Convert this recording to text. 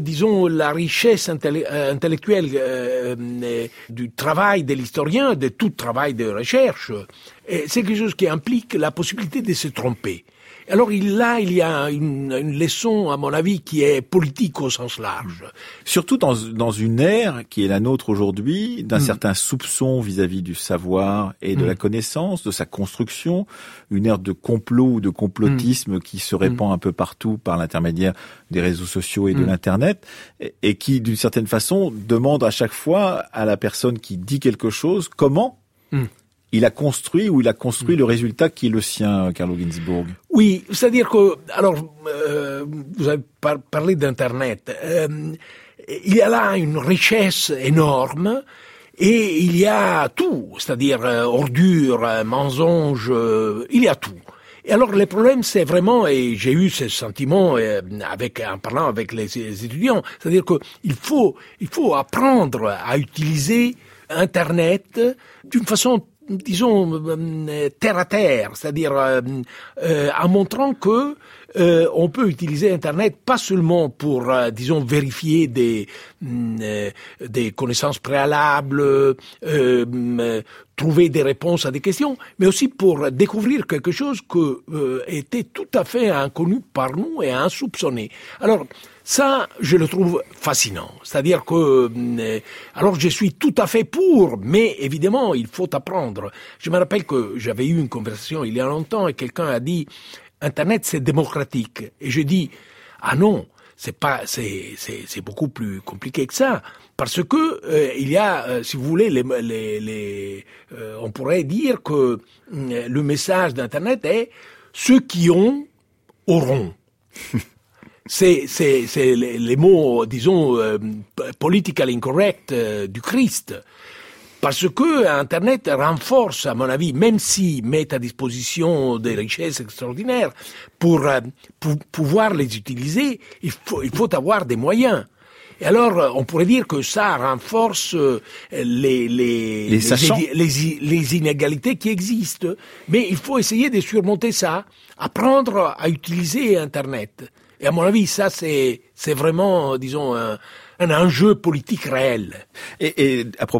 disons, la richesse intellectuelle du travail de l'historien, de tout travail de recherche, c'est quelque chose qui implique la possibilité de se tromper. Alors il, là, il y a une, une, leçon, à mon avis, qui est politique au sens large. Surtout dans, dans une ère qui est la nôtre aujourd'hui, d'un mm. certain soupçon vis-à-vis du savoir et de mm. la connaissance, de sa construction, une ère de complot ou de complotisme mm. qui se répand un peu partout par l'intermédiaire des réseaux sociaux et de l'Internet, et, et qui, d'une certaine façon, demande à chaque fois à la personne qui dit quelque chose comment il a construit ou il a construit le résultat qui est le sien, Carlo Ginzburg Oui, c'est-à-dire que, alors, euh, vous avez parlé d'Internet. Euh, il y a là une richesse énorme et il y a tout, c'est-à-dire euh, ordures, mensonges, il y a tout. Et alors le problème c'est vraiment, et j'ai eu ce sentiment avec en parlant avec les, étudiants, c'est-à-dire qu'il faut il faut apprendre à utiliser Internet d'une façon disons, euh, terre à terre, c'est-à-dire euh, euh, en montrant que on peut utiliser Internet pas seulement pour, disons, vérifier des, des connaissances préalables, trouver des réponses à des questions, mais aussi pour découvrir quelque chose que était tout à fait inconnu par nous et insoupçonné. Alors, ça, je le trouve fascinant. C'est-à-dire que, euh, alors je suis tout à fait pour, mais évidemment, il faut apprendre. Je me rappelle que j'avais eu une conversation il y a longtemps et quelqu'un a dit, Internet c'est démocratique. Et je dis, ah non, c'est pas, c'est, c'est, beaucoup plus compliqué que ça, parce que euh, il y a, euh, si vous voulez, les, les, les on pourrait dire que le message d'Internet est ceux qui ont auront. c'est c'est c'est les, les, mots disons euh, political incorrect euh, du Christ parce que Internet renforce, à mon avis, même s'il met à disposition des richesses extraordinaires, pour, euh, pour pouvoir les utiliser, il faut, il faut avoir des moyens. Et alors, on pourrait dire que ça renforce les, les, les, les, les, inégalités qui existent. Mais il faut essayer de surmonter ça, apprendre à utiliser Internet. Et à mon avis, ça, c'est, c'est vraiment, disons, un, un enjeu politique réel. Et, et à propos